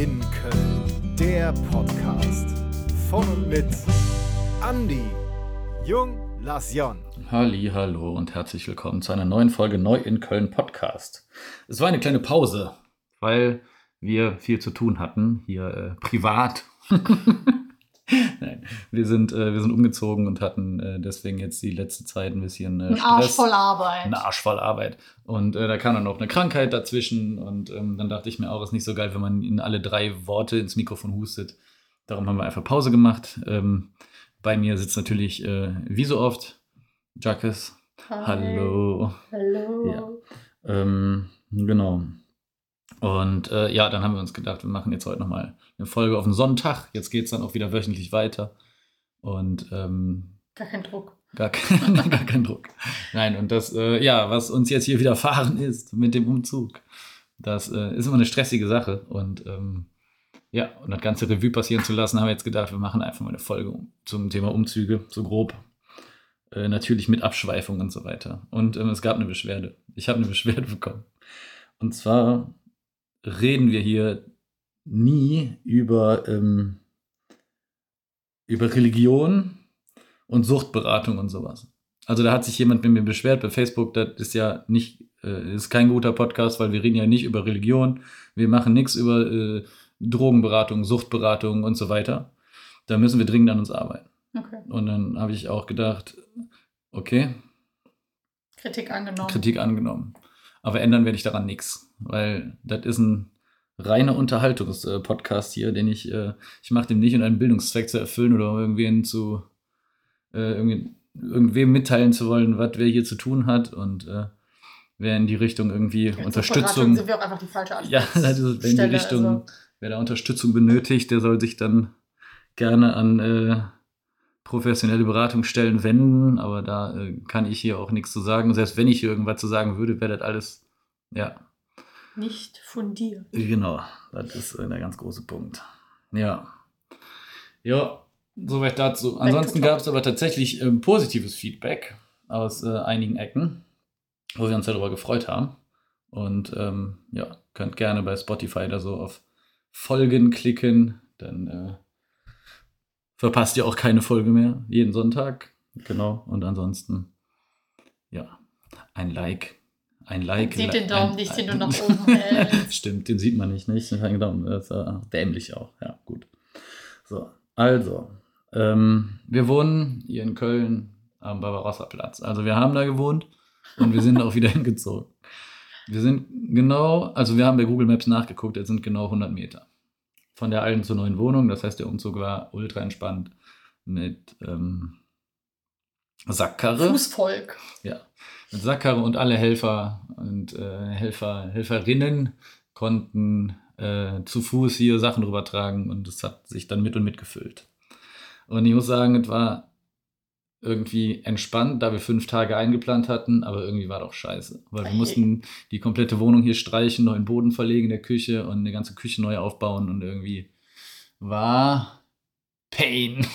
in Köln, der Podcast von und mit Andy, Jung, Lasjon. Halli, hallo und herzlich willkommen zu einer neuen Folge Neu in Köln Podcast. Es war eine kleine Pause, weil wir viel zu tun hatten, hier äh, privat. Nein, wir sind, äh, wir sind umgezogen und hatten äh, deswegen jetzt die letzte Zeit ein bisschen äh, Ein Arsch voll Arbeit. Ein Arsch voll Arbeit. Und äh, da kam dann noch eine Krankheit dazwischen und ähm, dann dachte ich mir auch, ist nicht so geil, wenn man in alle drei Worte ins Mikrofon hustet. Darum haben wir einfach Pause gemacht. Ähm, bei mir sitzt natürlich, äh, wie so oft, Jacques. Hallo. Hallo. Ja. Ähm, genau. Und äh, ja, dann haben wir uns gedacht, wir machen jetzt heute nochmal eine Folge auf den Sonntag. Jetzt geht es dann auch wieder wöchentlich weiter. Und ähm, Gar kein Druck. gar, kein, gar kein Druck. Nein, und das, äh, ja, was uns jetzt hier widerfahren ist mit dem Umzug, das äh, ist immer eine stressige Sache. Und ähm, ja, und das ganze Revue passieren zu lassen, haben wir jetzt gedacht, wir machen einfach mal eine Folge zum Thema Umzüge, so grob. Äh, natürlich mit Abschweifung und so weiter. Und ähm, es gab eine Beschwerde. Ich habe eine Beschwerde bekommen. Und zwar reden wir hier nie über, ähm, über Religion und Suchtberatung und sowas. Also da hat sich jemand mit mir beschwert bei Facebook, das ist ja nicht, äh, ist kein guter Podcast, weil wir reden ja nicht über Religion, wir machen nichts über äh, Drogenberatung, Suchtberatung und so weiter. Da müssen wir dringend an uns arbeiten. Okay. Und dann habe ich auch gedacht, okay, Kritik angenommen. Kritik angenommen. Aber ändern werde ich daran nichts, weil das ist ein reiner Unterhaltungspodcast hier, den ich, äh, ich mache dem nicht, um einen Bildungszweck zu erfüllen oder um irgendwen zu, äh, irgendwie, irgendwem mitteilen zu wollen, was wer hier zu tun hat und äh, wer in die Richtung irgendwie zur Unterstützung, sind wir auch einfach die falsche Antwort. ja, das ist, wenn die Richtung, wer da Unterstützung benötigt, der soll sich dann gerne an äh, professionelle Beratungsstellen wenden, aber da äh, kann ich hier auch nichts zu sagen. Selbst wenn ich hier irgendwas zu sagen würde, wäre das alles, ja, Nicht fundiert. genau, das ist äh, der ganz große Punkt. Ja. Ja, soweit dazu. Ansonsten gab es aber tatsächlich ähm, positives Feedback aus äh, einigen Ecken, wo wir uns darüber gefreut haben. Und ähm, ja, könnt gerne bei Spotify da so auf Folgen klicken, dann äh, verpasst ihr auch keine Folge mehr, jeden Sonntag. Genau. Und ansonsten, ja, ein Like. Ein Like. Sieht den ein- Daumen nicht, den du ein- nach oben hältst. Stimmt, den sieht man nicht, nicht? Ein Daumen. Das ist äh, dämlich auch. Ja, gut. So, also, ähm, wir wohnen hier in Köln am Barbarossa-Platz. Also, wir haben da gewohnt und wir sind auch wieder hingezogen. Wir sind genau, also wir haben bei Google Maps nachgeguckt, es sind genau 100 Meter. Von der alten zur neuen Wohnung. Das heißt, der Umzug war ultra entspannt mit ähm, Sackkarre. Fußvolk. Ja, mit Sackkarre und alle Helfer und äh, Helfer, Helferinnen konnten äh, zu Fuß hier Sachen rübertragen und es hat sich dann mit und mit gefüllt. Und ich muss sagen, es war irgendwie entspannt, da wir fünf Tage eingeplant hatten, aber irgendwie war doch scheiße. Weil wir mussten die komplette Wohnung hier streichen, neuen Boden verlegen in der Küche und eine ganze Küche neu aufbauen und irgendwie war Pain.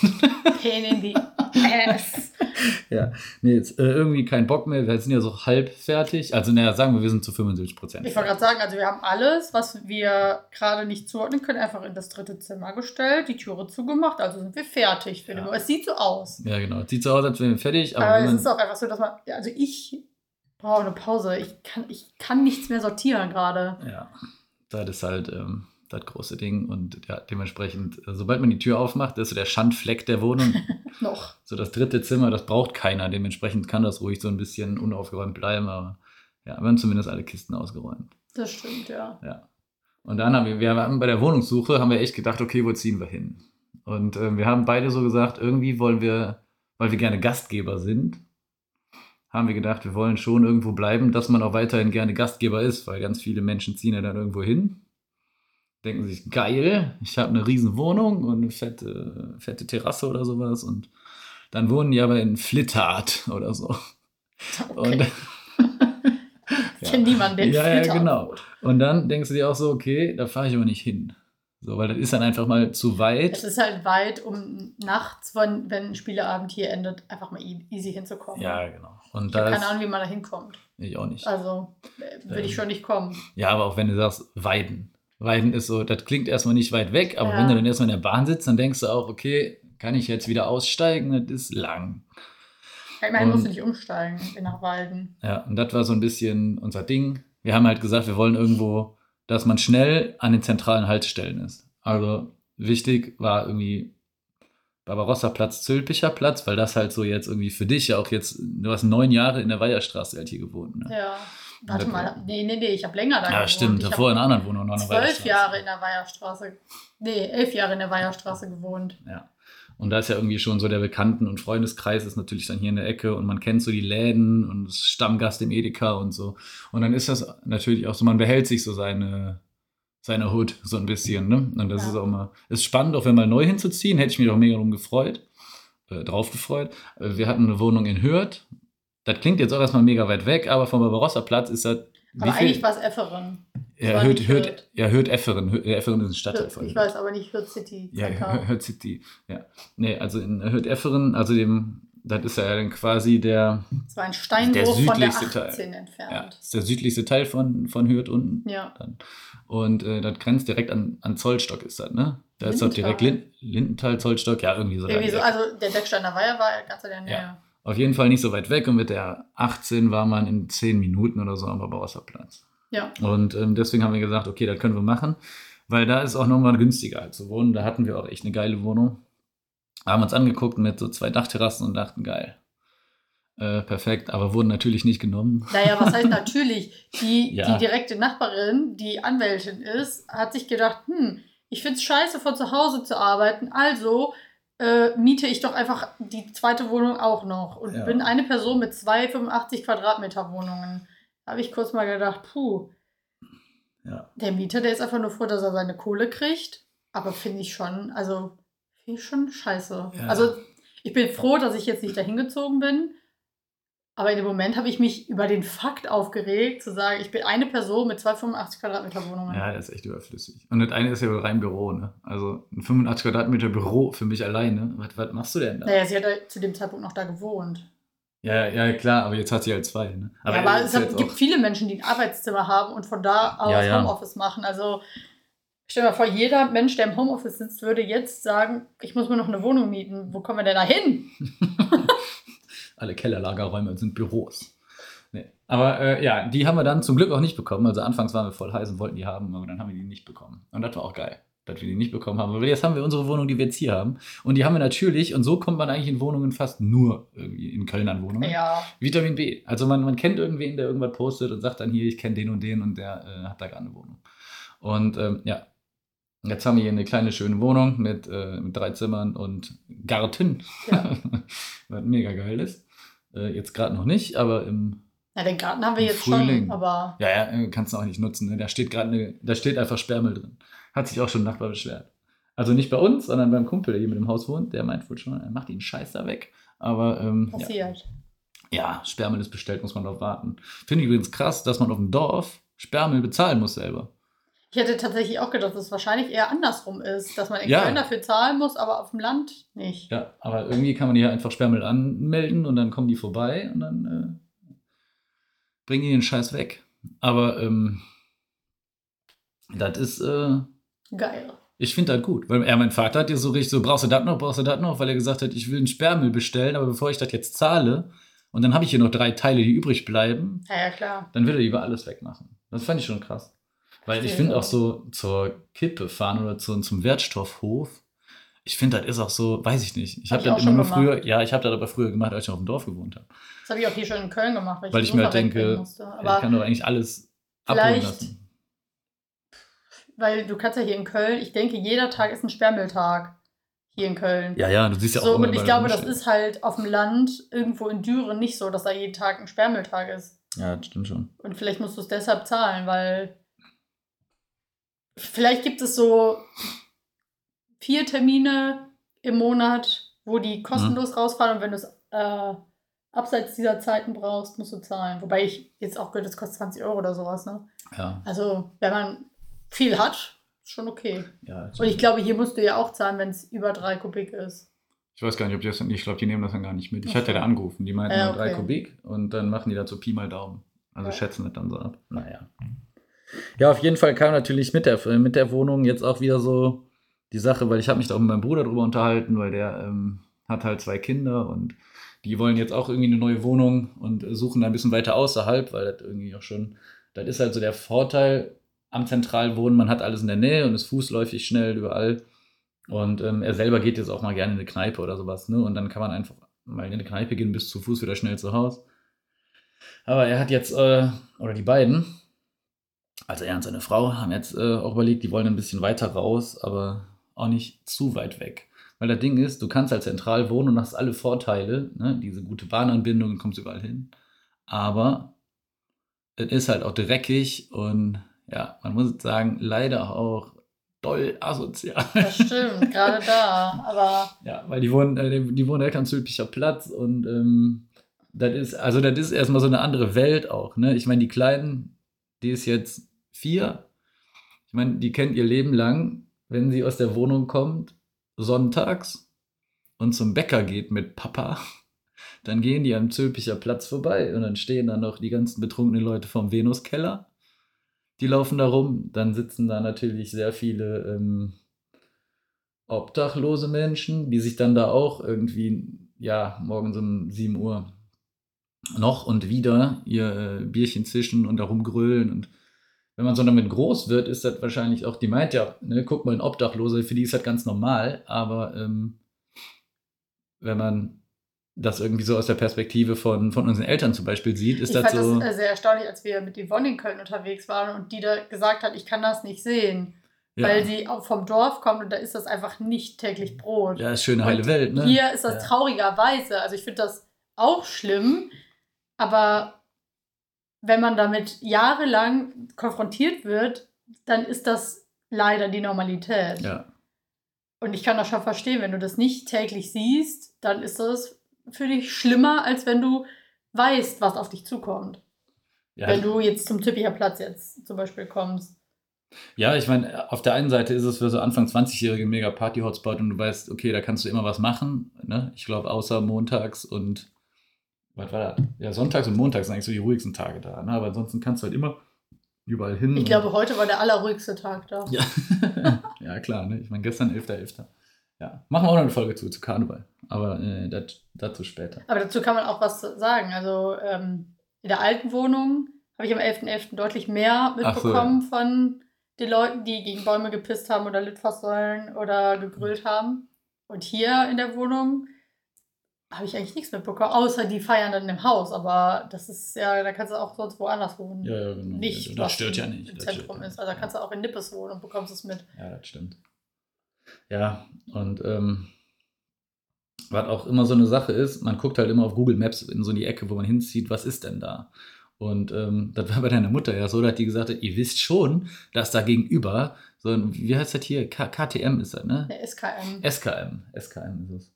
Pain in the ass. Ja, nee, jetzt äh, irgendwie kein Bock mehr. Wir sind ja so halb fertig. Also, naja, sagen wir, wir sind zu 75 Prozent. Ich wollte gerade sagen, also wir haben alles, was wir gerade nicht zuordnen können, einfach in das dritte Zimmer gestellt, die Türe zugemacht, also sind wir fertig. Ja. Es sieht so aus. Ja, genau. Es sieht so aus, als wären wir fertig. Aber, Aber es ist auch einfach so, dass man, also ich brauche eine Pause. Ich kann, ich kann nichts mehr sortieren gerade. ja, das ist halt ähm, das große Ding. Und ja, dementsprechend, äh, sobald man die Tür aufmacht, ist so der Schandfleck der Wohnung. Noch. so das dritte Zimmer, das braucht keiner. Dementsprechend kann das ruhig so ein bisschen unaufgeräumt bleiben. Aber ja, wir haben zumindest alle Kisten ausgeräumt. Das stimmt, ja. Ja. Und dann haben wir, wir haben bei der Wohnungssuche haben wir echt gedacht, okay, wo ziehen wir hin? Und ähm, wir haben beide so gesagt, irgendwie wollen wir, weil wir gerne Gastgeber sind, haben wir gedacht, wir wollen schon irgendwo bleiben, dass man auch weiterhin gerne Gastgeber ist, weil ganz viele Menschen ziehen ja dann irgendwo hin, denken sich, geil, ich habe eine riesen Wohnung und eine fette, fette Terrasse oder sowas und dann wohnen die aber in Flittart oder so. Okay. Und Ich kenne niemanden, der in Ja, ja, genau. Und dann denkst du dir auch so, okay, da fahre ich aber nicht hin. So, weil das ist dann einfach mal zu Es weit. ist halt weit, um nachts, wenn, wenn ein Spieleabend hier endet, einfach mal e- easy hinzukommen. Ja, genau. Und Ich habe keine Ahnung, wie man da hinkommt. ich auch nicht. Also äh, würde ich Ähm. schon nicht kommen. Ja, aber auch wenn du sagst, Weiden. Weiden ist so, das klingt erstmal nicht weit weg, aber Ja. wenn du dann erstmal in der Bahn sitzt, dann denkst du auch, okay, kann ich jetzt wieder aussteigen? Das ist lang. Ja, immerhin musst du nicht umsteigen nach Walden. Ja, und das war so ein bisschen unser Ding. Wir haben halt gesagt, wir wollen irgendwo, dass man schnell an den zentralen Haltestellen ist. Also wichtig war irgendwie Barbarossa-Platz, Zülpicher Platz, weil das halt so jetzt irgendwie für dich ja auch jetzt, du hast neun Jahre in der Weiherstraße halt hier gewohnt. Ne? Ja. Warte mal, nee, nee, nee, ich habe länger da Ja, gewohnt. stimmt, Ich davor in einer anderen Wohnung noch in der zwölf. Jahre in der Weiherstraße, nee, elf Jahre in der Weiherstraße gewohnt. Ja. Und da ist ja irgendwie schon so der Bekannten- und Freundeskreis ist natürlich dann hier in der Ecke und man kennt so die Läden und Stammgast im Edeka und so. Und dann ist das natürlich auch so, man behält sich so seine, seine Hut so ein bisschen, ne? Und das Ja. ist auch mal, ist spannend, auch wenn mal neu hinzuziehen, hätte ich mich auch mega drum gefreut, äh, drauf gefreut. Äh, Wir hatten eine Wohnung in Hürth. Das klingt jetzt auch erstmal mega weit weg, aber vom Barbarossa-Platz ist das. Aber eigentlich war es Efferen. Ja, Hürth, Hürth, ja, Hürth Efferen. Hürth Efferen ist ein Stadtteil von Ich weiß aber nicht, Hürth City. Ja. Hürth City. Ja. Nee, also in Hürth Efferen, also dem, das ist ja dann quasi der, Es war ein Steinbruch von der südlichste Teil. 18 ja, entfernt. ist der südlichste Teil von, von Hürth unten. Ja. Dann. Und äh, das grenzt direkt an, an Zollstock, ist das, ne? Da ist doch direkt. Lin Lindenthal, Zollstock, ja, irgendwie so. Irgendwie so, also der Decksteiner Weiher war ganz in der Nähe. Ja. Auf jeden Fall nicht so weit weg und mit der 18 war man in 10 Minuten oder so am Barbarossa-Platz. Ja. Und ähm, deswegen haben wir gesagt, okay, das können wir machen, weil da ist auch nochmal günstiger halt zu wohnen. Da hatten wir auch echt eine geile Wohnung. Haben uns angeguckt mit so zwei Dachterrassen und dachten, geil. Äh, perfekt, aber wurden natürlich nicht genommen. Naja, was heißt natürlich? Die, Ja. die direkte Nachbarin, die Anwältin ist, hat sich gedacht, hm, ich finde es scheiße, von zu Hause zu arbeiten, also äh, miete ich doch einfach die zweite Wohnung auch noch und Ja. bin eine Person mit zwei 85 Quadratmeter Wohnungen. Da habe ich kurz mal gedacht, puh, Ja. der Mieter, der ist einfach nur froh, dass er seine Kohle kriegt, aber finde ich schon, also finde ich schon scheiße. Also ich bin froh, dass ich jetzt nicht dahin gezogen bin. Aber in dem Moment habe ich mich über den Fakt aufgeregt, zu sagen, ich bin eine Person mit zwei 85 Quadratmeter Wohnungen. Ja, das ist echt überflüssig. Und das eine ist ja wohl rein Büro, ne? Also ein 85 Quadratmeter Büro für mich alleine. Was, was machst du denn da? Naja, sie hat ja zu dem Zeitpunkt noch da gewohnt. Ja, ja, klar, aber jetzt hat sie halt zwei, ne? Aber, ja, aber es hat, gibt viele Menschen, die ein Arbeitszimmer haben und von da aus Ja, ja. Homeoffice machen. Also stell dir mal vor, jeder Mensch, der im Homeoffice sitzt, würde jetzt sagen, ich muss mir noch eine Wohnung mieten. Wo kommen wir denn da hin? alle Kellerlagerräume sind Büros. Nee. Aber äh, ja, die haben wir dann zum Glück auch nicht bekommen. Also anfangs waren wir voll heiß und wollten die haben, aber dann haben wir die nicht bekommen. Und das war auch geil, dass wir die nicht bekommen haben. Aber jetzt haben wir unsere Wohnung, die wir jetzt hier haben. Und die haben wir natürlich, und so kommt man eigentlich in Wohnungen fast nur irgendwie in Köln an Wohnungen. Ja, Vitamin B. Also man, man kennt irgendwen, der irgendwas postet und sagt dann hier, ich kenne den und den und der äh, hat da gerade eine Wohnung. Und ähm, ja, jetzt haben wir hier eine kleine schöne Wohnung mit, äh, mit drei Zimmern und Garten, ja. was mega geil ist. Äh, jetzt gerade noch nicht, aber im Na, den Garten haben wir jetzt Frühling. schon, aber ja, ja, äh, kannst du auch nicht nutzen. Ne? Da steht gerade eine, da steht einfach Sperrmüll drin. Hat sich auch schon ein Nachbar beschwert. Also nicht bei uns, sondern beim Kumpel, der hier mit dem Haus wohnt, der meint wohl schon, er macht den Scheiß da weg. Aber ähm, ja. passiert. Ja, Sperrmüll ist bestellt, muss man darauf warten. Finde ich übrigens krass, dass man auf dem Dorf Sperrmüll bezahlen muss selber. Ich hätte tatsächlich auch gedacht, dass es wahrscheinlich eher andersrum ist, dass man in Ja. Köln dafür zahlen muss, aber auf dem Land nicht. Ja, aber irgendwie kann man hier einfach Sperrmüll anmelden und dann kommen die vorbei und dann äh, bringen die den Scheiß weg. Aber ähm, das ist, äh, Geil. ich finde das gut. Weil er, mein Vater hat ja so richtig so, brauchst du das noch, brauchst du das noch, weil er gesagt hat, ich will einen Sperrmüll bestellen, aber bevor ich das jetzt zahle und dann habe ich hier noch drei Teile, die übrig bleiben, Ja, ja, klar. dann will er lieber alles wegmachen. Das fand ich schon krass. Weil ich finde ich auch so zur Kippe fahren oder zu, zum Wertstoffhof, ich finde, das ist auch so, weiß ich nicht. Ich Hab habe ich das auch immer nur früher, ja, ich habe das aber früher gemacht, als ich noch auf dem Dorf gewohnt habe. Das habe ich auch hier schon in Köln gemacht, weil ich, Weil die ich mir halt denke, musste. Aber ich kann doch eigentlich alles abholen lassen. weil du kannst ja hier in Köln, ich denke, jeder Tag ist ein Sperrmülltag hier in Köln. Ja, ja, du siehst ja auch so, immer und ich glaube, das ist halt auf dem Land irgendwo in Düren nicht so, dass da jeden Tag ein Sperrmülltag ist. Ja, das stimmt schon. Und vielleicht musst du es deshalb zahlen, weil vielleicht gibt es so vier Termine im Monat, wo die kostenlos Mhm. rausfahren und wenn du es äh, abseits dieser Zeiten brauchst, musst du zahlen. Wobei ich jetzt auch gehört, das kostet 20 Euro oder sowas. Ne? Ja, Also, wenn man viel hat, ist schon okay. ja. das Und ich glaube, hier musst du ja auch zahlen, wenn es über drei Kubik ist. Ich weiß gar nicht, ob die das, ich glaube, die nehmen das dann gar nicht mit. Ich Ach hatte da angerufen, die meinten Ja, nur drei okay. Kubik und dann machen die dazu Pi mal Daumen. Also Ja. schätzen das dann so ab. Naja. Ja, auf jeden Fall kam natürlich mit der, mit der Wohnung jetzt auch wieder so die Sache, weil ich habe mich da auch mit meinem Bruder drüber unterhalten, weil der ähm, hat halt zwei Kinder und die wollen jetzt auch irgendwie eine neue Wohnung und suchen da ein bisschen weiter außerhalb, weil das irgendwie auch schon, das ist halt so der Vorteil am Zentralwohnen, man hat alles in der Nähe und ist fußläufig schnell überall. Und ähm, er selber geht jetzt auch mal gerne in eine Kneipe oder sowas, ne? Und dann kann man einfach mal in eine Kneipe gehen, bis zu Fuß wieder schnell zu Hause. Aber er hat jetzt, äh, oder die beiden, also er und seine Frau, haben jetzt äh, auch überlegt, die wollen ein bisschen weiter raus, aber auch nicht zu weit weg. Weil das Ding ist, du kannst halt zentral wohnen und hast alle Vorteile, ne? diese gute Bahnanbindung, kommst überall hin. Aber es ist halt auch dreckig und ja, man muss sagen, leider auch doll asozial. Das stimmt, gerade da. Aber ja, weil die wohnen, äh, die wohnen direkt am Zülpicher Platz und ähm, das ist, also das ist erstmal so eine andere Welt auch. Ne? Ich meine, die Kleinen, die ist jetzt vier. Ich meine, die kennt ihr Leben lang, wenn sie aus der Wohnung kommt, sonntags und zum Bäcker geht mit Papa, dann gehen die am Zülpicher Platz vorbei und dann stehen da noch die ganzen betrunkenen Leute vom Venuskeller. Die laufen da rum. Dann sitzen da natürlich sehr viele ähm, obdachlose Menschen, die sich dann da auch irgendwie, ja, morgens um 7 Uhr noch und wieder ihr äh, Bierchen zischen und darum grölen. Und wenn man so damit groß wird, ist das wahrscheinlich auch, die meint ja, ne, guck mal, ein Obdachloser, für die ist das ganz normal, aber ähm, wenn man das irgendwie so aus der Perspektive von, von unseren Eltern zum Beispiel sieht, ist ich das fand so. das äh, sehr erstaunlich, als wir mit Yvonne in Köln unterwegs waren und die da gesagt hat, ich kann das nicht sehen. ja, Weil sie auch vom Dorf kommt und da ist das einfach nicht täglich Brot. ja, ist schöne heile Welt, ne? Hier ist das Ja. traurigerweise. Also ich finde das auch schlimm, aber wenn man damit jahrelang konfrontiert wird, dann ist das leider die Normalität. Ja. Und ich kann das schon verstehen, wenn du das nicht täglich siehst, dann ist das für dich schlimmer, als wenn du weißt, was auf dich zukommt. Ja, Wenn du jetzt zum Tüppicher Platz jetzt zum Beispiel kommst. Ja, ich meine, auf der einen Seite ist es für so Anfang 20-Jährige mega Party-Hotspot und du weißt, okay, da kannst du immer was machen. Ne? Ich glaube, außer montags und was war das? Ja, sonntags und montags sind eigentlich so die ruhigsten Tage da. Ne? Aber ansonsten kannst du halt immer überall hin. Ich glaube, heute war der allerruhigste Tag da. Ja, ja klar, ne? Ich meine, gestern 11.11. Ja, machen wir auch noch eine Folge zu, zu Karneval. Aber äh, dat, dazu später. Aber dazu kann man auch was sagen. Also ähm, in der alten Wohnung habe ich am 11.11. deutlich mehr Ach so, mitbekommen von den Leuten, die gegen Bäume gepisst haben oder Litfaßsäulen oder gegrillt haben. Und hier in der Wohnung habe ich eigentlich nichts mitbekommen, außer die feiern dann im Haus. Aber das ist ja, da kannst du auch sonst woanders wohnen. Ja, ja, genau. Nicht, das was stört ja nicht. Im das Zentrum ja ist. Also da kannst du auch in Nippes wohnen und bekommst es mit. Ja, das stimmt. Ja, und ähm, was auch immer so eine Sache ist, man guckt halt immer auf Google Maps in so die Ecke, wo man hinzieht, was ist denn da? Und ähm, das war bei deiner Mutter ja so, da hat die gesagt, ihr wisst schon, dass da gegenüber, so ein, wie heißt das hier? K KTM ist das, ne? Der SKM. SKM, SKM ist es.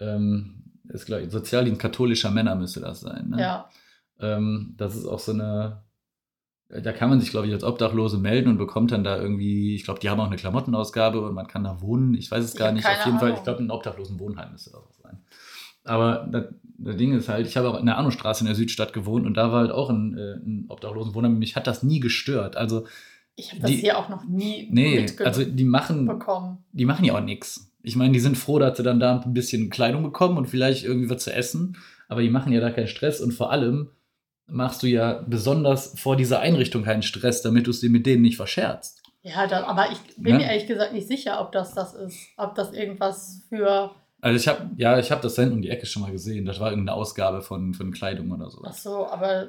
Ähm, ist, glaube ich, Sozialdienst katholischer Männer müsste das sein, ne? Ja. Ähm, das ist auch so eine, da kann man sich, glaube ich, als Obdachlose melden und bekommt dann da irgendwie, ich glaube, die haben auch eine Klamottenausgabe und man kann da wohnen. Ich weiß es gar nicht. Auf jeden Fall, Ahnung. ich glaube, ein Obdachlosenwohnheim müsste das auch sein. Aber das, das Ding ist halt, ich habe auch in der Arnostraße in der Südstadt gewohnt und da war halt auch ein, äh, ein Obdachlosenwohnheim. Mich hat das nie gestört. Also, Ich habe das Die- hier auch noch nie nee, also die machen, die machen ja auch nichts. Ich meine, die sind froh, dass sie dann da ein bisschen Kleidung bekommen und vielleicht irgendwie was zu essen, aber die machen ja da keinen Stress und vor allem machst du ja besonders vor dieser Einrichtung keinen Stress, damit du es dir mit denen nicht verscherzt. Ja, da, aber ich bin Ne? mir ehrlich gesagt nicht sicher, ob das das ist. Ob das irgendwas für. Also ich habe, ja, ich habe das da hinten um die Ecke schon mal gesehen. Das war irgendeine Ausgabe von, von Kleidung oder so. Ach so, aber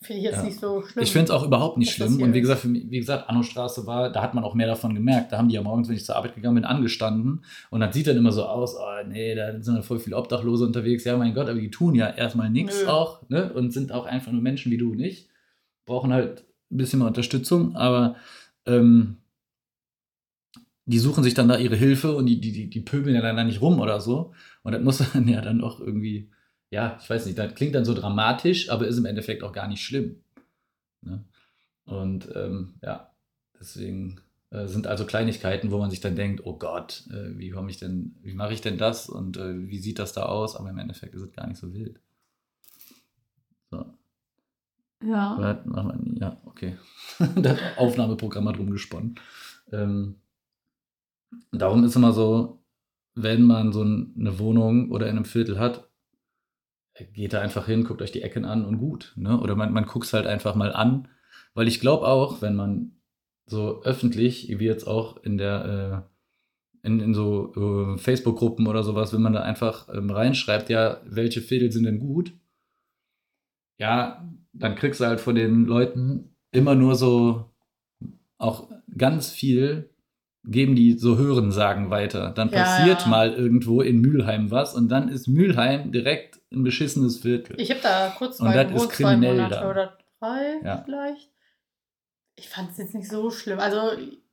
finde ich jetzt Ja. nicht so schlimm. Ich finde es auch überhaupt nicht schlimm. Und wie gesagt, mich, wie gesagt, Annostraße war, da hat man auch mehr davon gemerkt. Da haben die ja morgens, wenn ich zur Arbeit gegangen bin, angestanden. Und das sieht dann immer so aus, oh nee, da sind dann voll viele Obdachlose unterwegs. Ja, mein Gott, aber die tun ja erstmal nichts auch, ne? Und sind auch einfach nur Menschen wie du und ich. Brauchen halt ein bisschen mehr Unterstützung, aber ähm, die suchen sich dann da ihre Hilfe und die, die, die, die pöbeln ja dann da nicht rum oder so. Und das muss dann ja dann auch irgendwie, ja, ich weiß nicht, das klingt dann so dramatisch, aber ist im Endeffekt auch gar nicht schlimm. Ne? Und ähm, ja, deswegen äh, sind also Kleinigkeiten, wo man sich dann denkt, oh Gott, äh, wie komme ich denn, wie mache ich denn das und äh, wie sieht das da aus? Aber im Endeffekt ist es gar nicht so wild. So. Ja. Ja, okay. da hat Aufnahmeprogramm hat rumgesponnen. Ähm, darum ist immer so, wenn man so ein- eine Wohnung oder in einem Viertel hat, geht da einfach hin, guckt euch die Ecken an und gut. Ne? Oder man, man guckt es halt einfach mal an. Weil ich glaube auch, wenn man so öffentlich, wie jetzt auch in der äh, in, in so äh, Facebook-Gruppen oder sowas, wenn man da einfach ähm, reinschreibt, ja, welche Viertel sind denn gut, ja, dann kriegst du halt von den Leuten immer nur so auch ganz viel, geben die so Hörensagen weiter. Dann Ja, passiert ja. mal irgendwo in Mülheim was und dann ist Mülheim direkt ein beschissenes Viertel. Ich habe da kurz Und mal ist gewohnt, zwei Monate dann. oder drei Ja. vielleicht. Ich fand es jetzt nicht so schlimm. Also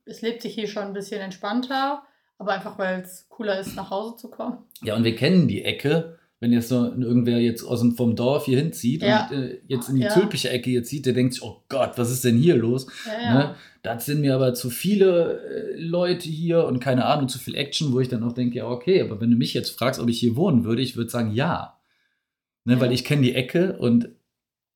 es lebt sich hier schon ein bisschen entspannter, aber einfach weil es cooler ist, nach Hause zu kommen. Ja, und wir kennen die Ecke. Wenn jetzt so irgendwer jetzt aus dem, vom Dorf hier hinzieht Ja. und äh, jetzt in die Ja. Zülpicher Ecke jetzt sieht, der denkt sich, oh Gott, was ist denn hier los? Ja. Ne? Das sind mir aber zu viele äh, Leute hier und keine Ahnung, zu viel Action, wo ich dann auch denke, ja, okay, aber wenn du mich jetzt fragst, ob ich hier wohnen würde, ich würde sagen, ja. Ne. Weil ich kenne die Ecke und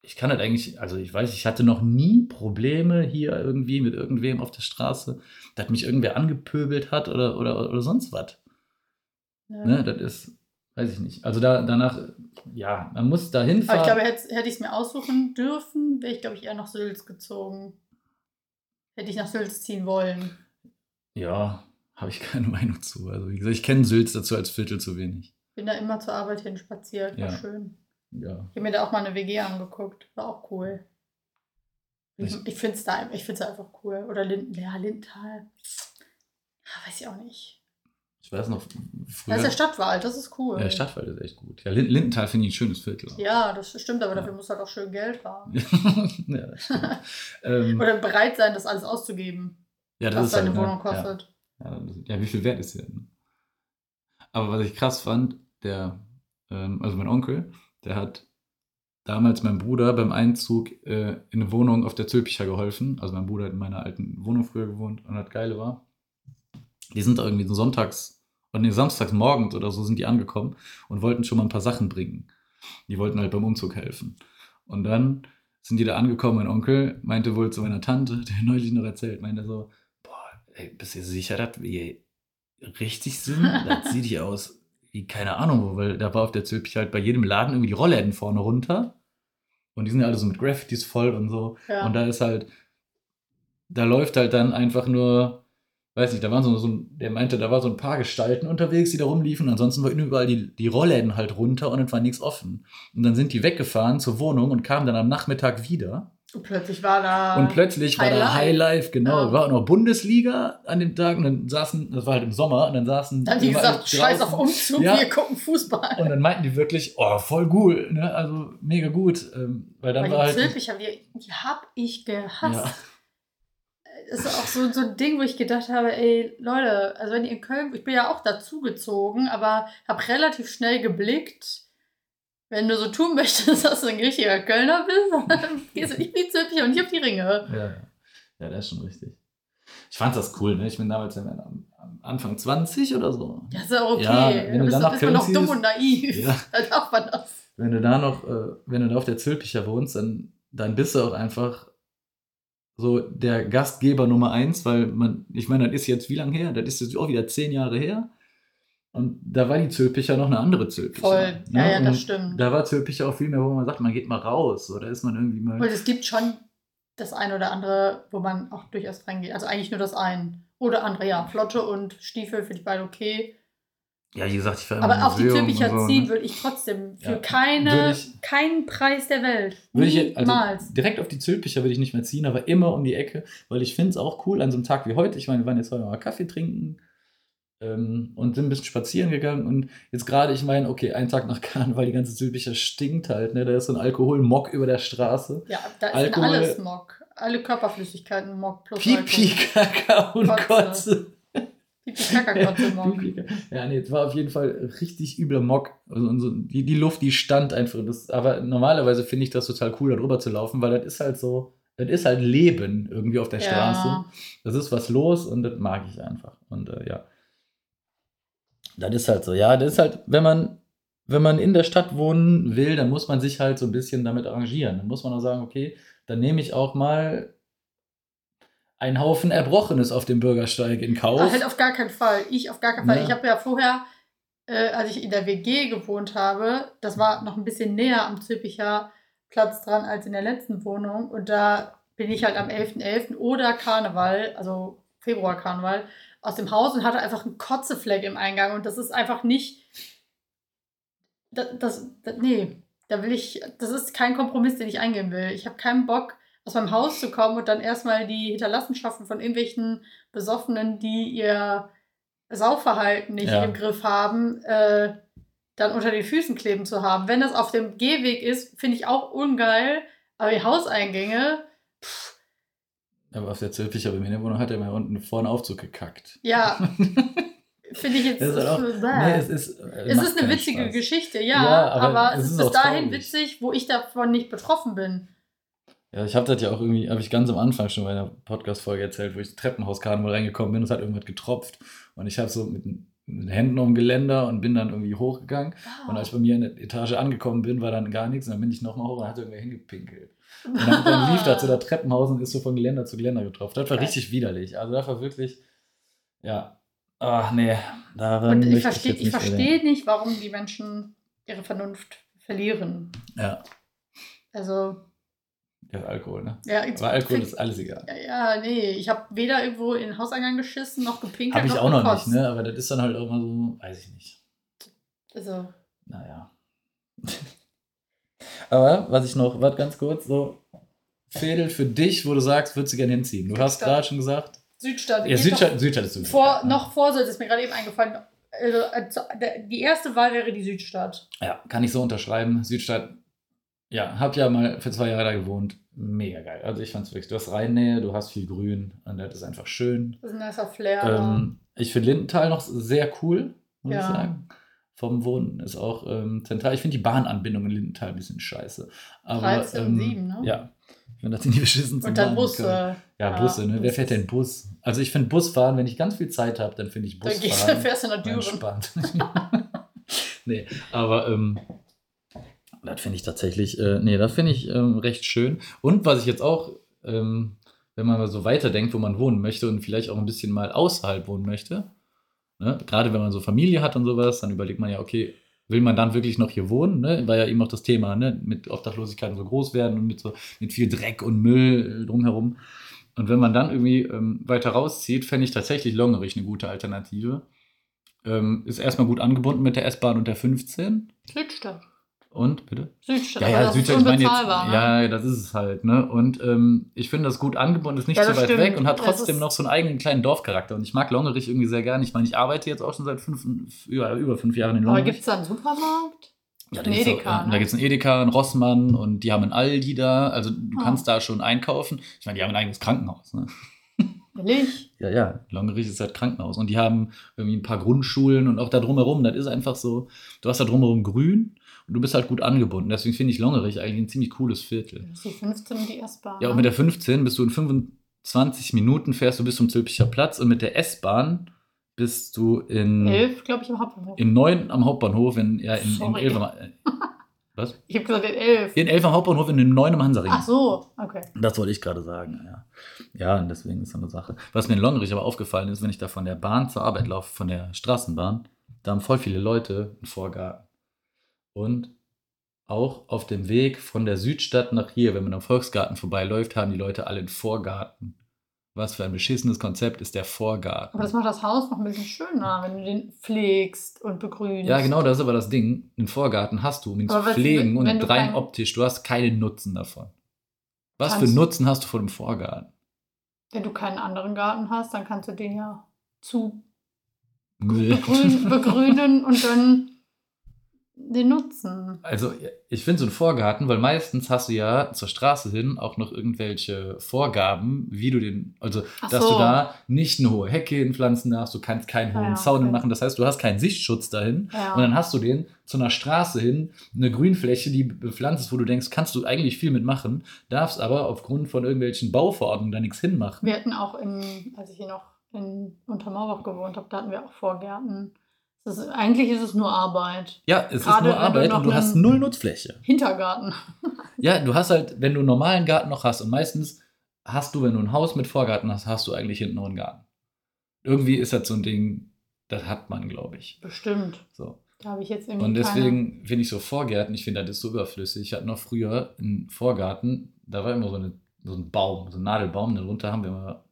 ich kann halt eigentlich, also ich weiß, ich hatte noch nie Probleme hier irgendwie mit irgendwem auf der Straße, dass mich irgendwer angepöbelt hat oder, oder, oder sonst was. Ne? Das ist, weiß ich nicht. Also da, danach, ja, man muss da Aber hinfahren. ich glaube, hätte, hätte ich es mir aussuchen dürfen, wäre ich, glaube ich, eher nach Sülz gezogen. Hätte ich nach Sülz ziehen wollen. ja, habe ich keine Meinung zu. Also wie gesagt, ich kenne Sülz dazu als Viertel zu wenig. Bin da immer zur Arbeit hin spaziert, war Ja. schön. Ja. Ich habe mir da auch mal eine WG angeguckt, war auch cool. Ich, Ich- ich finde es da ich find's einfach cool. Oder Linden, ja, Lindenthal. Ah, weiß ich auch nicht. Ich weiß noch, früher. ist der Stadtwald, das ist cool. Ja, der Stadtwald ist echt gut. Ja, Lin- Lindenthal finde ich ein schönes Viertel. auch. Ja, das stimmt, aber dafür musst du halt auch schön Geld haben. ja, das ähm, Oder bereit sein, das alles auszugeben, ja, was deine halt, Wohnung ne, kostet. Ja, ja, das- wie viel wert ist der denn? Aber was ich krass fand, der, ähm, also mein Onkel, der hat damals meinem Bruder beim Einzug äh, in eine Wohnung auf der Zülpicher geholfen. Also mein Bruder hat in meiner alten Wohnung früher gewohnt und das Geile war, die sind da irgendwie so sonntags, oder nee, samstags morgens oder so sind die angekommen und wollten schon mal ein paar Sachen bringen. Die wollten halt beim Umzug helfen. Und dann sind die da angekommen. Mein Onkel meinte wohl zu meiner Tante, der neulich noch erzählt, meinte so, boah, ey, bist du sicher, dass wir richtig sind? Das sieht hier aus wie keine Ahnung wo, weil da war auf der Zülpich halt bei jedem Laden irgendwie die Rollläden vorne runter. Und die sind ja alle so mit Graffitis voll und so. Ja. Und da ist halt, da läuft halt dann einfach nur, weiß nicht, da waren so, so ein, der meinte, da war so ein paar Gestalten unterwegs, die da rumliefen. Ansonsten waren überall die, die Rollläden halt runter und es war nichts offen. Und dann sind die weggefahren zur Wohnung und kamen dann am Nachmittag wieder. Und plötzlich war da. Und plötzlich war High da Life. High Life, genau. Ja. War auch noch Bundesliga an dem Tag und dann saßen, das war halt im Sommer, und dann saßen. Dann haben die gesagt, scheiß auf Umzug, Ja. wir gucken Fußball. Und dann meinten die wirklich, oh, voll cool, ne? Also mega gut. Ähm, weil dann Weil war die halt. Zülpicher, die, die hab ich gehasst. Ja. Das ist auch so, so ein Ding, wo ich gedacht habe, ey, Leute, also wenn ihr in Köln, ich bin ja auch dazugezogen, aber habe relativ schnell geblickt, wenn du so tun möchtest, dass du ein richtiger Kölner bist, dann gehst du nicht in die Zülpicher und nicht auf die Ringe. Ja, ja. ja, das ist schon richtig. Ich fand das cool, ne? Ich bin damals ja am, Anfang 20 oder so. Ja, ist ja auch okay. Ja, wenn du bist, dann nach bist man noch dumm und naiv. Ja. Da darf man das. Wenn du da noch, äh, wenn du da auf der Zülpicher wohnst, dann, dann bist du auch einfach so der Gastgeber Nummer eins, weil man, ich meine, das ist jetzt wie lange her? Das ist jetzt auch wieder zehn Jahre her. Und da war die Zülpicher noch eine andere Zülpicher. Voll. Ja, ne? ja, das Und stimmt. Da war Zülpicher auch viel mehr, wo man sagt, man geht mal raus. Oder ist man irgendwie mal. Und es gibt schon das eine oder andere, wo man auch durchaus reingeht. Also eigentlich nur das eine. Oder andere, ja. Flotte und Stiefel finde ich beide okay. Ja, wie gesagt, ich war Aber auf die und so, ziehen ne? würde ich trotzdem für Ja. keine, ich- keinen Preis der Welt. Würde ich, also Niemals. direkt auf die Zülpicher würde ich nicht mehr ziehen, aber immer um die Ecke, weil ich finde es auch cool an so einem Tag wie heute. Ich meine, wir waren jetzt heute mal Kaffee trinken ähm, und sind ein bisschen spazieren gegangen und jetzt gerade, ich meine, okay, ein Tag nach Karneval, die ganze Zülpicher stinkt halt, ne? Da ist so ein Alkoholmock über der Straße. ja, da ist Alkohol- alles Mock. Alle Körperflüssigkeiten Mock plus Pipi, Kaka und Kotze. Kotze. Pipi, Kaka, Mock. Pipi, Kaka. Ja, nee, es war auf jeden Fall richtig übler Mock. Also, und so, die, die Luft, die stand einfach. Das, aber normalerweise finde ich das total cool, da drüber zu laufen, weil das ist halt so, das ist halt Leben irgendwie auf der Ja. Straße. Das ist was los und das mag ich einfach. Und äh, ja. Das ist halt so, ja, das ist halt, wenn man, wenn man in der Stadt wohnen will, dann muss man sich halt so ein bisschen damit arrangieren. Dann muss man auch sagen, okay, dann nehme ich auch mal einen Haufen Erbrochenes auf dem Bürgersteig in Kauf. Ah, halt auf gar keinen Fall. Ich auf gar keinen Fall. Ja. Ich habe ja vorher, äh, als ich in der WG gewohnt habe, das war noch ein bisschen näher am Zülpicher Platz dran als in der letzten Wohnung. Und da bin ich halt am 11.11. oder Karneval, also Februar-Karneval, aus dem Haus und hatte einfach einen Kotzefleck im Eingang. Und das ist einfach nicht. Das, das, das, nee, da will ich. Das ist kein Kompromiss, den ich eingehen will. Ich habe keinen Bock, aus meinem Haus zu kommen und dann erstmal die Hinterlassenschaften von irgendwelchen Besoffenen, die ihr Saufverhalten nicht Ja. im Griff haben, äh, dann unter den Füßen kleben zu haben. Wenn das auf dem Gehweg ist, finde ich auch ungeil. Aber die Hauseingänge, pff, Aber auf der Zülpicher bei mir in der Wohnung hat er mal unten vorne Aufzug gekackt. ja, finde ich jetzt. Das ist halt auch, nee, es ist, äh, es ist eine witzige Spaß. Geschichte, ja, Ja, aber, aber es ist bis dahin traurig. witzig, wo ich davon nicht betroffen bin. Ja, ich habe das ja auch irgendwie, habe ich ganz am Anfang schon bei einer Podcast-Folge erzählt, wo ich ins Treppenhauskarneval reingekommen bin und es hat irgendwas getropft. Und ich habe so mit, mit den Händen um Geländer und bin dann irgendwie hochgegangen. Und als ich bei mir in der Etage angekommen bin, war dann gar nichts. Und dann bin ich nochmal hoch und hat irgendwer hingepinkelt. Und dann, dann lief da zu der Treppenhaus und ist so von Geländer zu Geländer getropft. Das war Geil. richtig widerlich. Also das war wirklich, ja, ach nee, daran Und ich verstehe ich nicht versteh nicht, warum die Menschen ihre Vernunft verlieren. Ja, Also, der Alkohol, ne? ja, Aber Alkohol ist alles egal. Ja, ja, nee, ich habe weder irgendwo in den Hauseingang geschissen, noch gepinkelt, Habe ich auch noch nicht, gekotzt. ne? Aber das ist dann halt auch immer so, weiß ich nicht. Also, Naja. Aber was ich noch, warte ganz kurz, so Fädel für dich, wo du sagst, würdest du gerne hinziehen. Du hast gerade schon gesagt. Südstadt. Ja, Südstadt, Südstadt ist. Noch vor, noch vor, so, das ist mir gerade eben eingefallen. Also, äh, die erste Wahl wäre die Südstadt. Ja, kann ich so unterschreiben. Südstadt, ja, hab ja mal für zwei Jahre da gewohnt. Mega geil. Also ich fand's wirklich, du hast Rheinnähe, du hast viel Grün und das ist einfach schön. Das ist ein nicer Flair. Ähm, ich finde Lindenthal noch sehr cool, muss Ja. ich sagen. Vom Wohnen ist auch ähm, zentral. Ich finde die Bahnanbindung in Lindenthal ein bisschen scheiße. Aber, 13 und ähm, 7, ne? Ja. Ich finde, das sind die beschissen Und dann Busse. können. Ja, Busse, ne? Wer fährt denn Bus? Also ich finde Busfahren, wenn ich ganz viel Zeit habe, dann finde ich Dann gehst du, Busfahren fährst du nach Düren. entspannt. nee, aber ähm, das finde ich tatsächlich, äh, nee, das finde ich ähm, recht schön. Und was ich jetzt auch, ähm, wenn man mal so weiterdenkt, wo man wohnen möchte und vielleicht auch ein bisschen mal außerhalb wohnen möchte, ne? gerade wenn man so Familie hat und sowas, dann überlegt man ja, okay, will man dann wirklich noch hier wohnen? Ne? War ja eben auch das Thema, ne? mit Obdachlosigkeit so groß werden und mit, so, mit viel Dreck und Müll äh, drumherum. Und wenn man dann irgendwie ähm, weiter rauszieht, fände ich tatsächlich Longerich eine gute Alternative. Ähm, ist erstmal gut angebunden mit der S-Bahn und der 15. Südstadt. Und, bitte? Südstadt. Ja, aber ja, das Südstadt, ist ich meine jetzt, ne? ja, das ist es halt, ne? Und ähm, ich finde das gut angebunden, ist nicht Ja, so das weit stimmt. weg und hat trotzdem noch so einen eigenen kleinen Dorfcharakter. Und ich mag Longerich irgendwie sehr gern. Ich meine, ich arbeite jetzt auch schon seit fünf, über, über fünf Jahren in Aber Longerich. gibt es da einen Supermarkt? Ja, da gibt's Edeka, auch, ne? Da gibt es einen Edeka, einen Rossmann und die haben einen Aldi da. Also du Ah. kannst da schon einkaufen. Ich meine, die haben ein eigenes Krankenhaus. Ne? Willig? Ja, ja. Longerich ist halt Krankenhaus. Und die haben irgendwie ein paar Grundschulen und auch da drumherum. Das ist einfach so, du hast da drumherum grün und du bist halt gut angebunden. Deswegen finde ich Longerich eigentlich ein ziemlich cooles Viertel. Das ist die 15 und die S-Bahn. Ja, und mit der 15 bist du in 25 Minuten fährst du bis zum Zülpicher Platz und mit der S-Bahn bist du in, 11, glaube ich, im Hauptbahnhof. in 9 am Hauptbahnhof, in, ja, in, in Sorry. 11 am, äh, was? Ich habe gesagt, in 11. In 11 am Hauptbahnhof in den 9 am Hansaring. Ach so, okay. Das wollte ich gerade sagen, ja. Ja, und deswegen ist so eine Sache. Was mir in Longerich aber aufgefallen ist, wenn ich da von der Bahn zur Arbeit laufe, von der Straßenbahn, da haben voll viele Leute einen Vorgarten. Und auch auf dem Weg von der Südstadt nach hier, wenn man am Volksgarten vorbeiläuft, haben die Leute alle einen Vorgarten. Was für ein beschissenes Konzept ist der Vorgarten. Aber das macht das Haus noch ein bisschen schöner, wenn du den pflegst und begrünst. Ja, genau, das ist aber das Ding. Einen Vorgarten hast du, um ihn zu Aber was- pflegen wenn und du rein optisch. Du hast keinen Nutzen davon. Was für Kannst- Nutzen hast du von dem Vorgarten? Wenn du keinen anderen Garten hast, dann kannst du den ja zu Müll. begrün, begrünen und dann den nutzen. Also ich finde so einen Vorgarten, weil meistens hast du ja zur Straße hin auch noch irgendwelche Vorgaben, wie du den, also Ach dass so. du da nicht eine hohe Hecke hinpflanzen darfst, du kannst keinen hohen ja, Zaun okay. machen, das heißt, du hast keinen Sichtschutz dahin Ja. und dann hast du den zu einer Straße hin, eine Grünfläche, die bepflanzt ist, wo du denkst, kannst du eigentlich viel mitmachen, darfst aber aufgrund von irgendwelchen Bauverordnungen da nichts hinmachen. Wir hatten auch in, als ich hier noch in Untermauerbach gewohnt habe, da hatten wir auch Vorgärten. Das ist, eigentlich ist es nur Arbeit. Ja, es Gerade ist nur du Arbeit noch und du hast null Nutzfläche. Hintergarten. Ja, du hast halt, wenn du einen normalen Garten noch hast und meistens hast du, wenn du ein Haus mit Vorgarten hast, hast du eigentlich hinten noch einen Garten. Irgendwie ist das so ein Ding, das hat man, glaube ich. Bestimmt. So. Da habe ich jetzt irgendwie Und deswegen finde ich so Vorgärten, ich finde, das ist so überflüssig. Ich hatte noch früher einen Vorgarten, da war immer so, eine, so ein Baum, so ein Nadelbaum, darunter haben wir immer,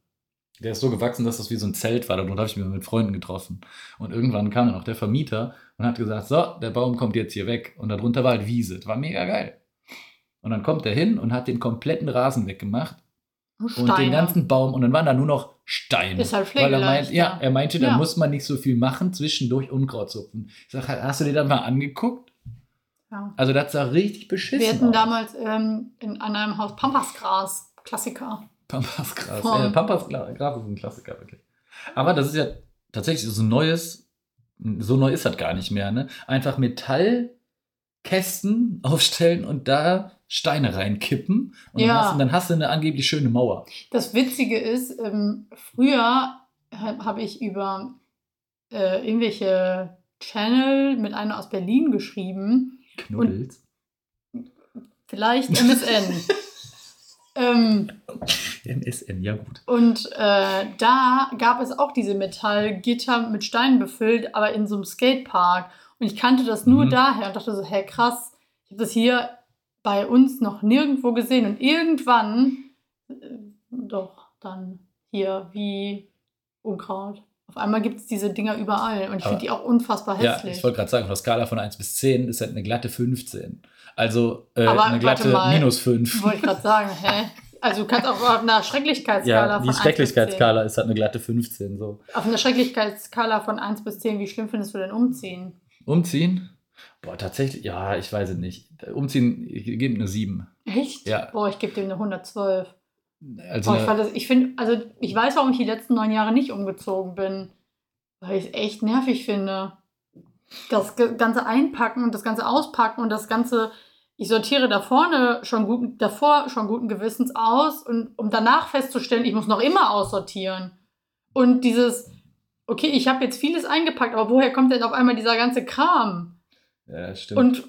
der ist so gewachsen, dass das wie so ein Zelt war, darunter habe ich mich mit Freunden getroffen. Und irgendwann kam dann auch der Vermieter und hat gesagt, so, der Baum kommt jetzt hier weg. Und darunter war halt Wiese, das war mega geil. Und dann kommt er hin und hat den kompletten Rasen weggemacht und den Steine. ganzen Baum und dann waren da nur noch Steine. Ist halt Weil er meint, ja, er meinte, da Ja. muss man nicht so viel machen, zwischendurch Unkraut zupfen. Ich sag, hast du dir das mal angeguckt? Ja. Also das sah richtig beschissen Wir hatten aus. damals ähm, in, an einem Haus Pampasgras. Klassiker. Pampasgras. Von- Ja, Pampasgras ist ein Klassiker, wirklich. Aber das ist ja tatsächlich so ein neues, so neu ist das gar nicht mehr, ne? Einfach Metallkästen aufstellen und da Steine reinkippen und Ja. dann, hast du, dann hast du eine angeblich schöne Mauer. Das Witzige ist, ähm, früher habe hab ich über äh, irgendwelche Channel mit einer aus Berlin geschrieben. Knuddels. Vielleicht MSN. ähm, MSN, ja gut. und äh, da gab es auch diese Metallgitter mit Steinen befüllt, aber in so einem Skatepark. Und ich kannte das nur Mhm. daher und dachte so, hä, krass, ich habe das hier bei uns noch nirgendwo gesehen. Und irgendwann, äh, doch, dann hier wie Unkraut. Auf einmal gibt es diese Dinger überall und ich finde die auch unfassbar Ja, hässlich. ich wollte gerade sagen, auf der Skala von 1 bis 10 ist halt eine glatte 15. Also äh, eine glatte mal. minus 5. Wollte ich gerade sagen, hä? Also du kannst auch auf einer Schrecklichkeitsskala Ja, von die 1 bis 10. Schrecklichkeitsskala ist halt eine glatte 15. So. Auf einer Schrecklichkeitsskala von 1 bis 10, wie schlimm findest du denn umziehen? Umziehen? Boah, tatsächlich, ja, ich weiß es nicht. Umziehen, ich gebe eine 7. Echt? Ja. Boah, ich gebe dir eine 112. Also Boah, ich, fand das, ich finde, also ich weiß, warum ich die letzten neun Jahre nicht umgezogen bin. Weil ich es echt nervig finde. Das ganze Einpacken und das ganze Auspacken und das ganze, ich sortiere da vorne schon guten, davor schon guten Gewissens aus und um danach festzustellen, ich muss noch immer aussortieren. Und dieses, okay, ich habe jetzt vieles eingepackt, aber woher kommt denn auf einmal dieser ganze Kram? ja, stimmt. Und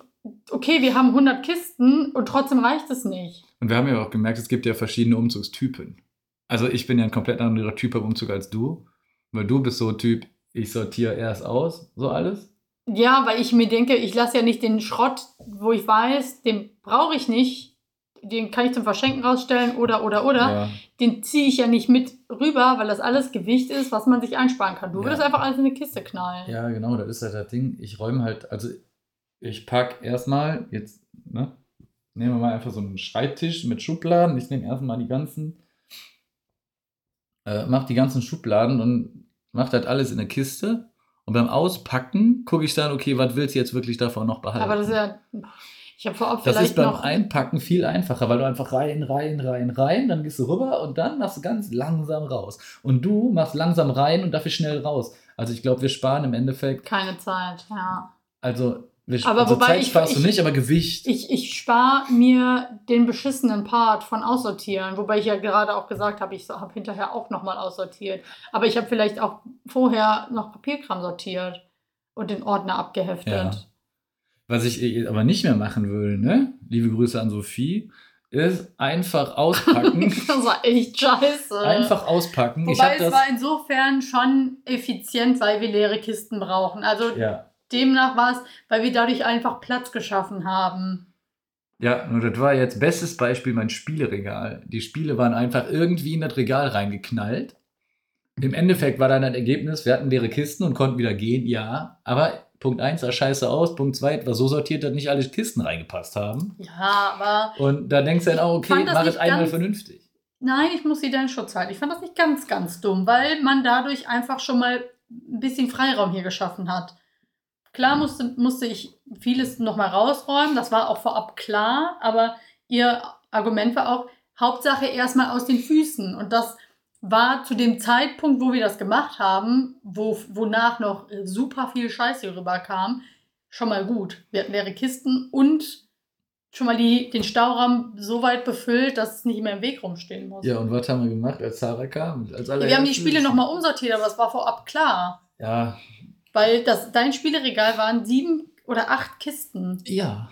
okay, wir haben 100 Kisten und trotzdem reicht es nicht. Und wir haben ja auch gemerkt, es gibt ja verschiedene Umzugstypen. Also ich bin ja ein komplett anderer Typ beim Umzug als du. Weil du bist so Typ, ich sortiere erst aus, so alles. Ja, weil ich mir denke, ich lasse ja nicht den Schrott, wo ich weiß, den brauche ich nicht. Den kann ich zum Verschenken rausstellen oder, oder, oder. Ja. Den ziehe ich ja nicht mit rüber, weil das alles Gewicht ist, was man sich einsparen kann. Du Ja. würdest einfach alles in eine Kiste knallen. ja, genau, das ist halt das Ding. Ich räume halt, also ich packe erstmal, jetzt, ne, nehmen wir mal einfach so einen Schreibtisch mit Schubladen. Ich nehme erstmal die ganzen, äh, mach die ganzen Schubladen und mach das alles in eine Kiste. Und beim Auspacken gucke ich dann, okay, was willst du jetzt wirklich davon noch behalten? Aber das ist ja. Ich habe vorab Das vielleicht ist beim. Einpacken viel einfacher, weil du einfach rein, rein, rein, rein, dann gehst du rüber und dann machst du ganz langsam raus. Und du machst langsam rein und dafür schnell raus. Also ich glaube, wir sparen im Endeffekt, keine Zeit, ja. also, wir, Aber also wobei Zeit ich- sparst du ich- nicht, aber Gewicht. Ich, ich spare mir den beschissenen Part von Aussortieren, wobei ich ja gerade auch gesagt habe, ich habe hinterher auch nochmal aussortiert. Aber ich habe vielleicht auch vorher noch Papierkram sortiert und den Ordner abgeheftet. Ja. Was ich eh aber nicht mehr machen will, ne? Liebe Grüße an Sophie, ist einfach auspacken. Das war echt scheiße. einfach auspacken. Wobei es das. war insofern schon effizient, weil wir leere Kisten brauchen. Also Ja. Demnach war es, weil wir dadurch einfach Platz geschaffen haben. Ja, nur das war jetzt bestes Beispiel mein Spieleregal. Die Spiele waren einfach irgendwie in das Regal reingeknallt. Im Endeffekt war dann ein Ergebnis, wir hatten leere Kisten und konnten wieder gehen, ja. Aber Punkt 1 sah scheiße aus, Punkt 2 war so sortiert, dass nicht alle Kisten reingepasst haben. Ja, aber Und da denkst du dann auch, okay, das mach es einmal ganz- vernünftig. Nein, ich muss sie dann Schutz halten. Ich fand das nicht ganz, ganz dumm, weil man dadurch einfach schon mal ein bisschen Freiraum hier geschaffen hat. Klar musste, musste ich vieles nochmal rausräumen, das war auch vorab klar, aber ihr Argument war auch, Hauptsache erstmal aus den Füßen. Und das war zu dem Zeitpunkt, wo wir das gemacht haben, wo, wonach noch super viel Scheiß hier rüberkam, schon mal gut. Wir hatten leere Kisten und schon mal die, den Stauraum so weit befüllt, dass es nicht mehr im Weg rumstehen muss. Ja, und was haben wir gemacht, als Sarah kam? Als wir haben die Spiele nochmal umsortiert, aber das war vorab klar. Ja, Weil das, dein Spieleregal waren sieben oder acht Kisten. Ja.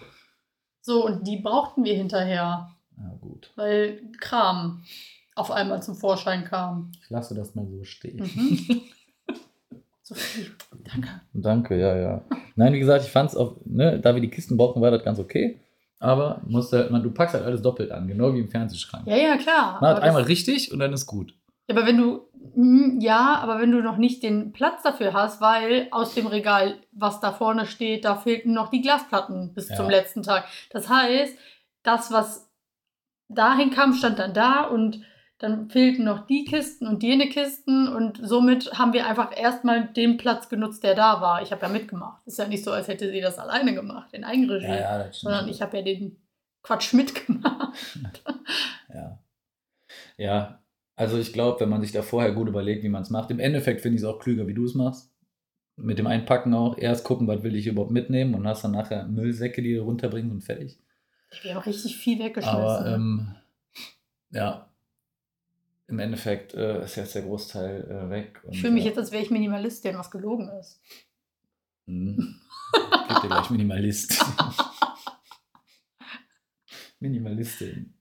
So, und die brauchten wir hinterher, Ja, gut. weil Kram auf einmal zum Vorschein kam. Ich lasse das mal so stehen. Mhm. Sophie, danke. Danke, ja, ja. Nein, wie gesagt, ich fand es auch, ne, da wir die Kisten brauchen, war das ganz okay. Aber musst halt, man, du packst halt alles doppelt an, genau wie im Fernsehschrank. Ja, ja, klar. Man hat einmal richtig und dann ist gut. Ja, aber wenn du, ja, aber wenn du noch nicht den Platz dafür hast, weil aus dem Regal, was da vorne steht, da fehlten noch die Glasplatten bis Ja. zum letzten Tag. Das heißt, das, was dahin kam, stand dann da und dann fehlten noch die Kisten und jene Kisten und somit haben wir einfach erstmal den Platz genutzt, der da war. Ich habe ja mitgemacht. Ist ja nicht so, als hätte sie das alleine gemacht, in Eigenregie, das sondern ich habe ja den Quatsch mitgemacht. Ja. Ja, also ich glaube, wenn man sich da vorher gut überlegt, wie man es macht, im Endeffekt finde ich es auch klüger, wie du es machst. Mit dem Einpacken auch. Erst gucken, was will ich überhaupt mitnehmen und hast dann nachher Müllsäcke, die du runterbringen und fertig. Wir haben richtig viel weggeschmissen. Aber ähm, ja, im Endeffekt äh, ist jetzt der Großteil äh, weg. Ich fühle mich äh, jetzt, als wäre ich Minimalistin, was gelogen ist. Mhm. Gib dir gleich Minimalist. Minimalistin.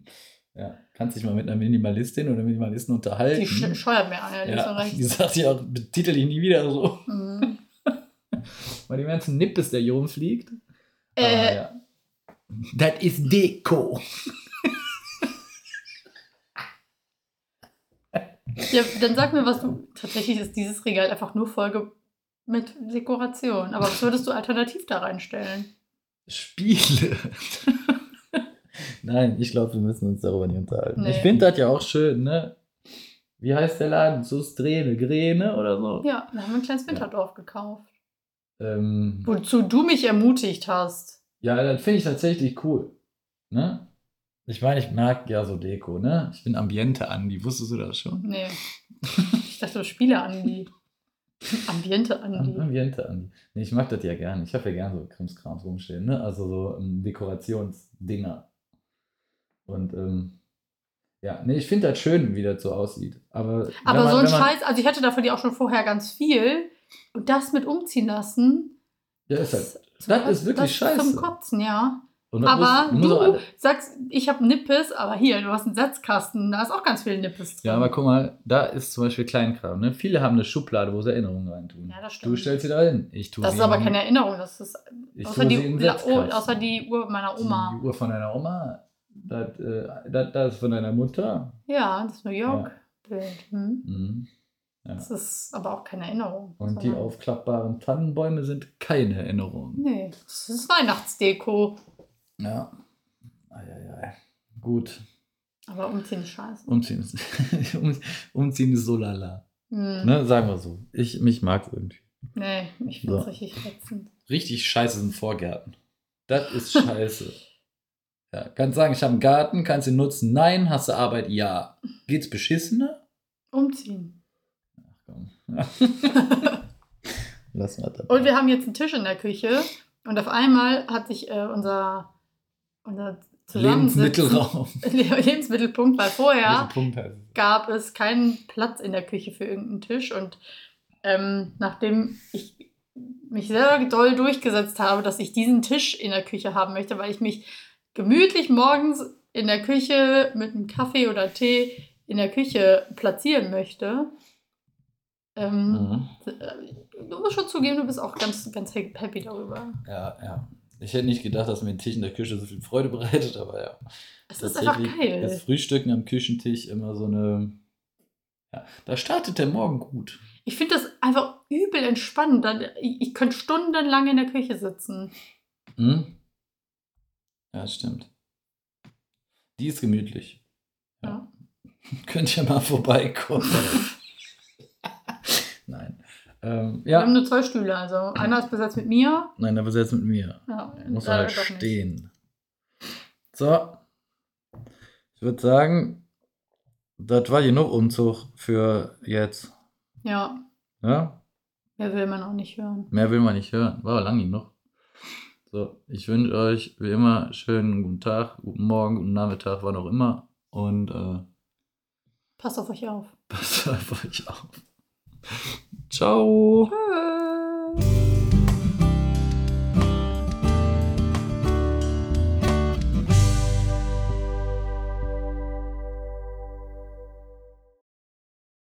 Ja, kannst dich mal mit einer Minimalistin oder Minimalisten unterhalten. Die sch scheuert mir an, ja, links und ja, die rechts. sagt ja auch, betitel dich nie wieder so. Mhm. Weil die ganzen Nippes, der hier rumfliegt. Äh, Aber ja. Das ist Deko. ja, dann sag mir, was du. Tatsächlich ist dieses Regal einfach nur Folge mit Dekoration. Aber was würdest du alternativ da reinstellen? Spiele. Nein, ich glaube, wir müssen uns darüber nicht unterhalten. Nee. Ich finde das ja auch schön, ne? Wie heißt der Laden? Sustrene, Gräne oder so? Ja, da haben wir ein kleines Winterdorf gekauft. Ähm, Wozu du mich ermutigt hast. ja, das finde ich tatsächlich cool. Ne? Ich meine, ich mag ja so Deko, ne? Ich bin Ambiente Andi, wusstest du das schon? Nee. Ich dachte, du Spiele Andi. Ambiente Andi. Ambiente Andi. Nee, ich mag das ja gerne. Ich habe ja gerne so Krimskrams rumstehen, ne? Also so ähm, Dekorationsdinger. Und ähm, ja, nee, ich finde das schön, wie das so aussieht. Aber, Aber man- so ein Scheiß, also ich hatte davon ja auch schon vorher ganz viel. Und das mit umziehen lassen. Ja, ist halt. zum das ist Kotzen- wirklich das Zum scheiße. Kotzen, ja. Das Aber muss- muss du sagst, ich habe Nippes, aber hier, du hast einen Setzkasten, da ist auch ganz viel Nippes drin. Ja, aber guck mal, da ist zum Beispiel Kleinkram. Ne? Viele haben eine Schublade, wo sie Erinnerungen reintun. Ja, das stimmt. Du stellst sie da hin. Ich tue das ist aber in- keine Erinnerung, das ist außer die, außer die Uhr meiner Oma. Die Uhr von deiner Oma, das, äh, das, das ist von deiner Mutter. Ja, das New York-Bild. Hm? Mhm. Ja. Das ist aber auch keine Erinnerung. Und die aufklappbaren Tannenbäume sind keine Erinnerung. Nee, das ist Weihnachtsdeko. Ja. Eieiei. Gut. Aber umziehen ist scheiße. Umziehen ist, um, umziehen ist so lala. Hm. Ne? Sagen wir so. Ich, mich mag irgendwie. Nee, ich finde es So. richtig ätzend. Richtig scheiße sind Vorgärten. Das ist scheiße. ja, kannst sagen, ich habe einen Garten, kannst ihn nutzen. Nein, hast du Arbeit? Ja. Geht's beschissener? Umziehen. Ach komm. Lass mal das. Und wir haben jetzt einen Tisch in der Küche und auf einmal hat sich äh, unser, unser Lebensmittelraum. Lebensmittelpunkt, weil vorher gab es keinen Platz in der Küche für irgendeinen Tisch und ähm, nachdem ich mich sehr doll durchgesetzt habe, dass ich diesen Tisch in der Küche haben möchte, weil ich mich gemütlich morgens in der Küche mit einem Kaffee oder Tee in der Küche platzieren möchte. Ähm, Mhm. Du musst schon zugeben, du bist auch ganz, ganz happy darüber. Ja, ja. Ich hätte nicht gedacht, dass mir ein Tisch in der Küche so viel Freude bereitet, aber ja. Es ist einfach geil. Das Frühstücken am Küchentisch immer so eine. Ja, da startet der Morgen gut. Ich finde das einfach übel entspannend. Ich, könnte stundenlang in der Küche sitzen. Hm? Ja, das stimmt. Die ist gemütlich. Ja. Könnt ihr mal vorbeikommen. Nein. Ähm, Wir haben ja. nur zwei Stühle, also einer ist besetzt mit mir. Nein, aber jetzt mit mir. Ja, Muss halt stehen. So. Ich würde sagen, das war genug Umzug für jetzt. Ja, Ja? mehr will man auch nicht hören. Mehr will man nicht hören. War aber lang genug. So, ich wünsche euch wie immer schönen guten Tag, guten Morgen, guten Nachmittag, wann auch immer. Und äh, Passt auf euch auf. passt auf euch auf. Ciao. Tschüss.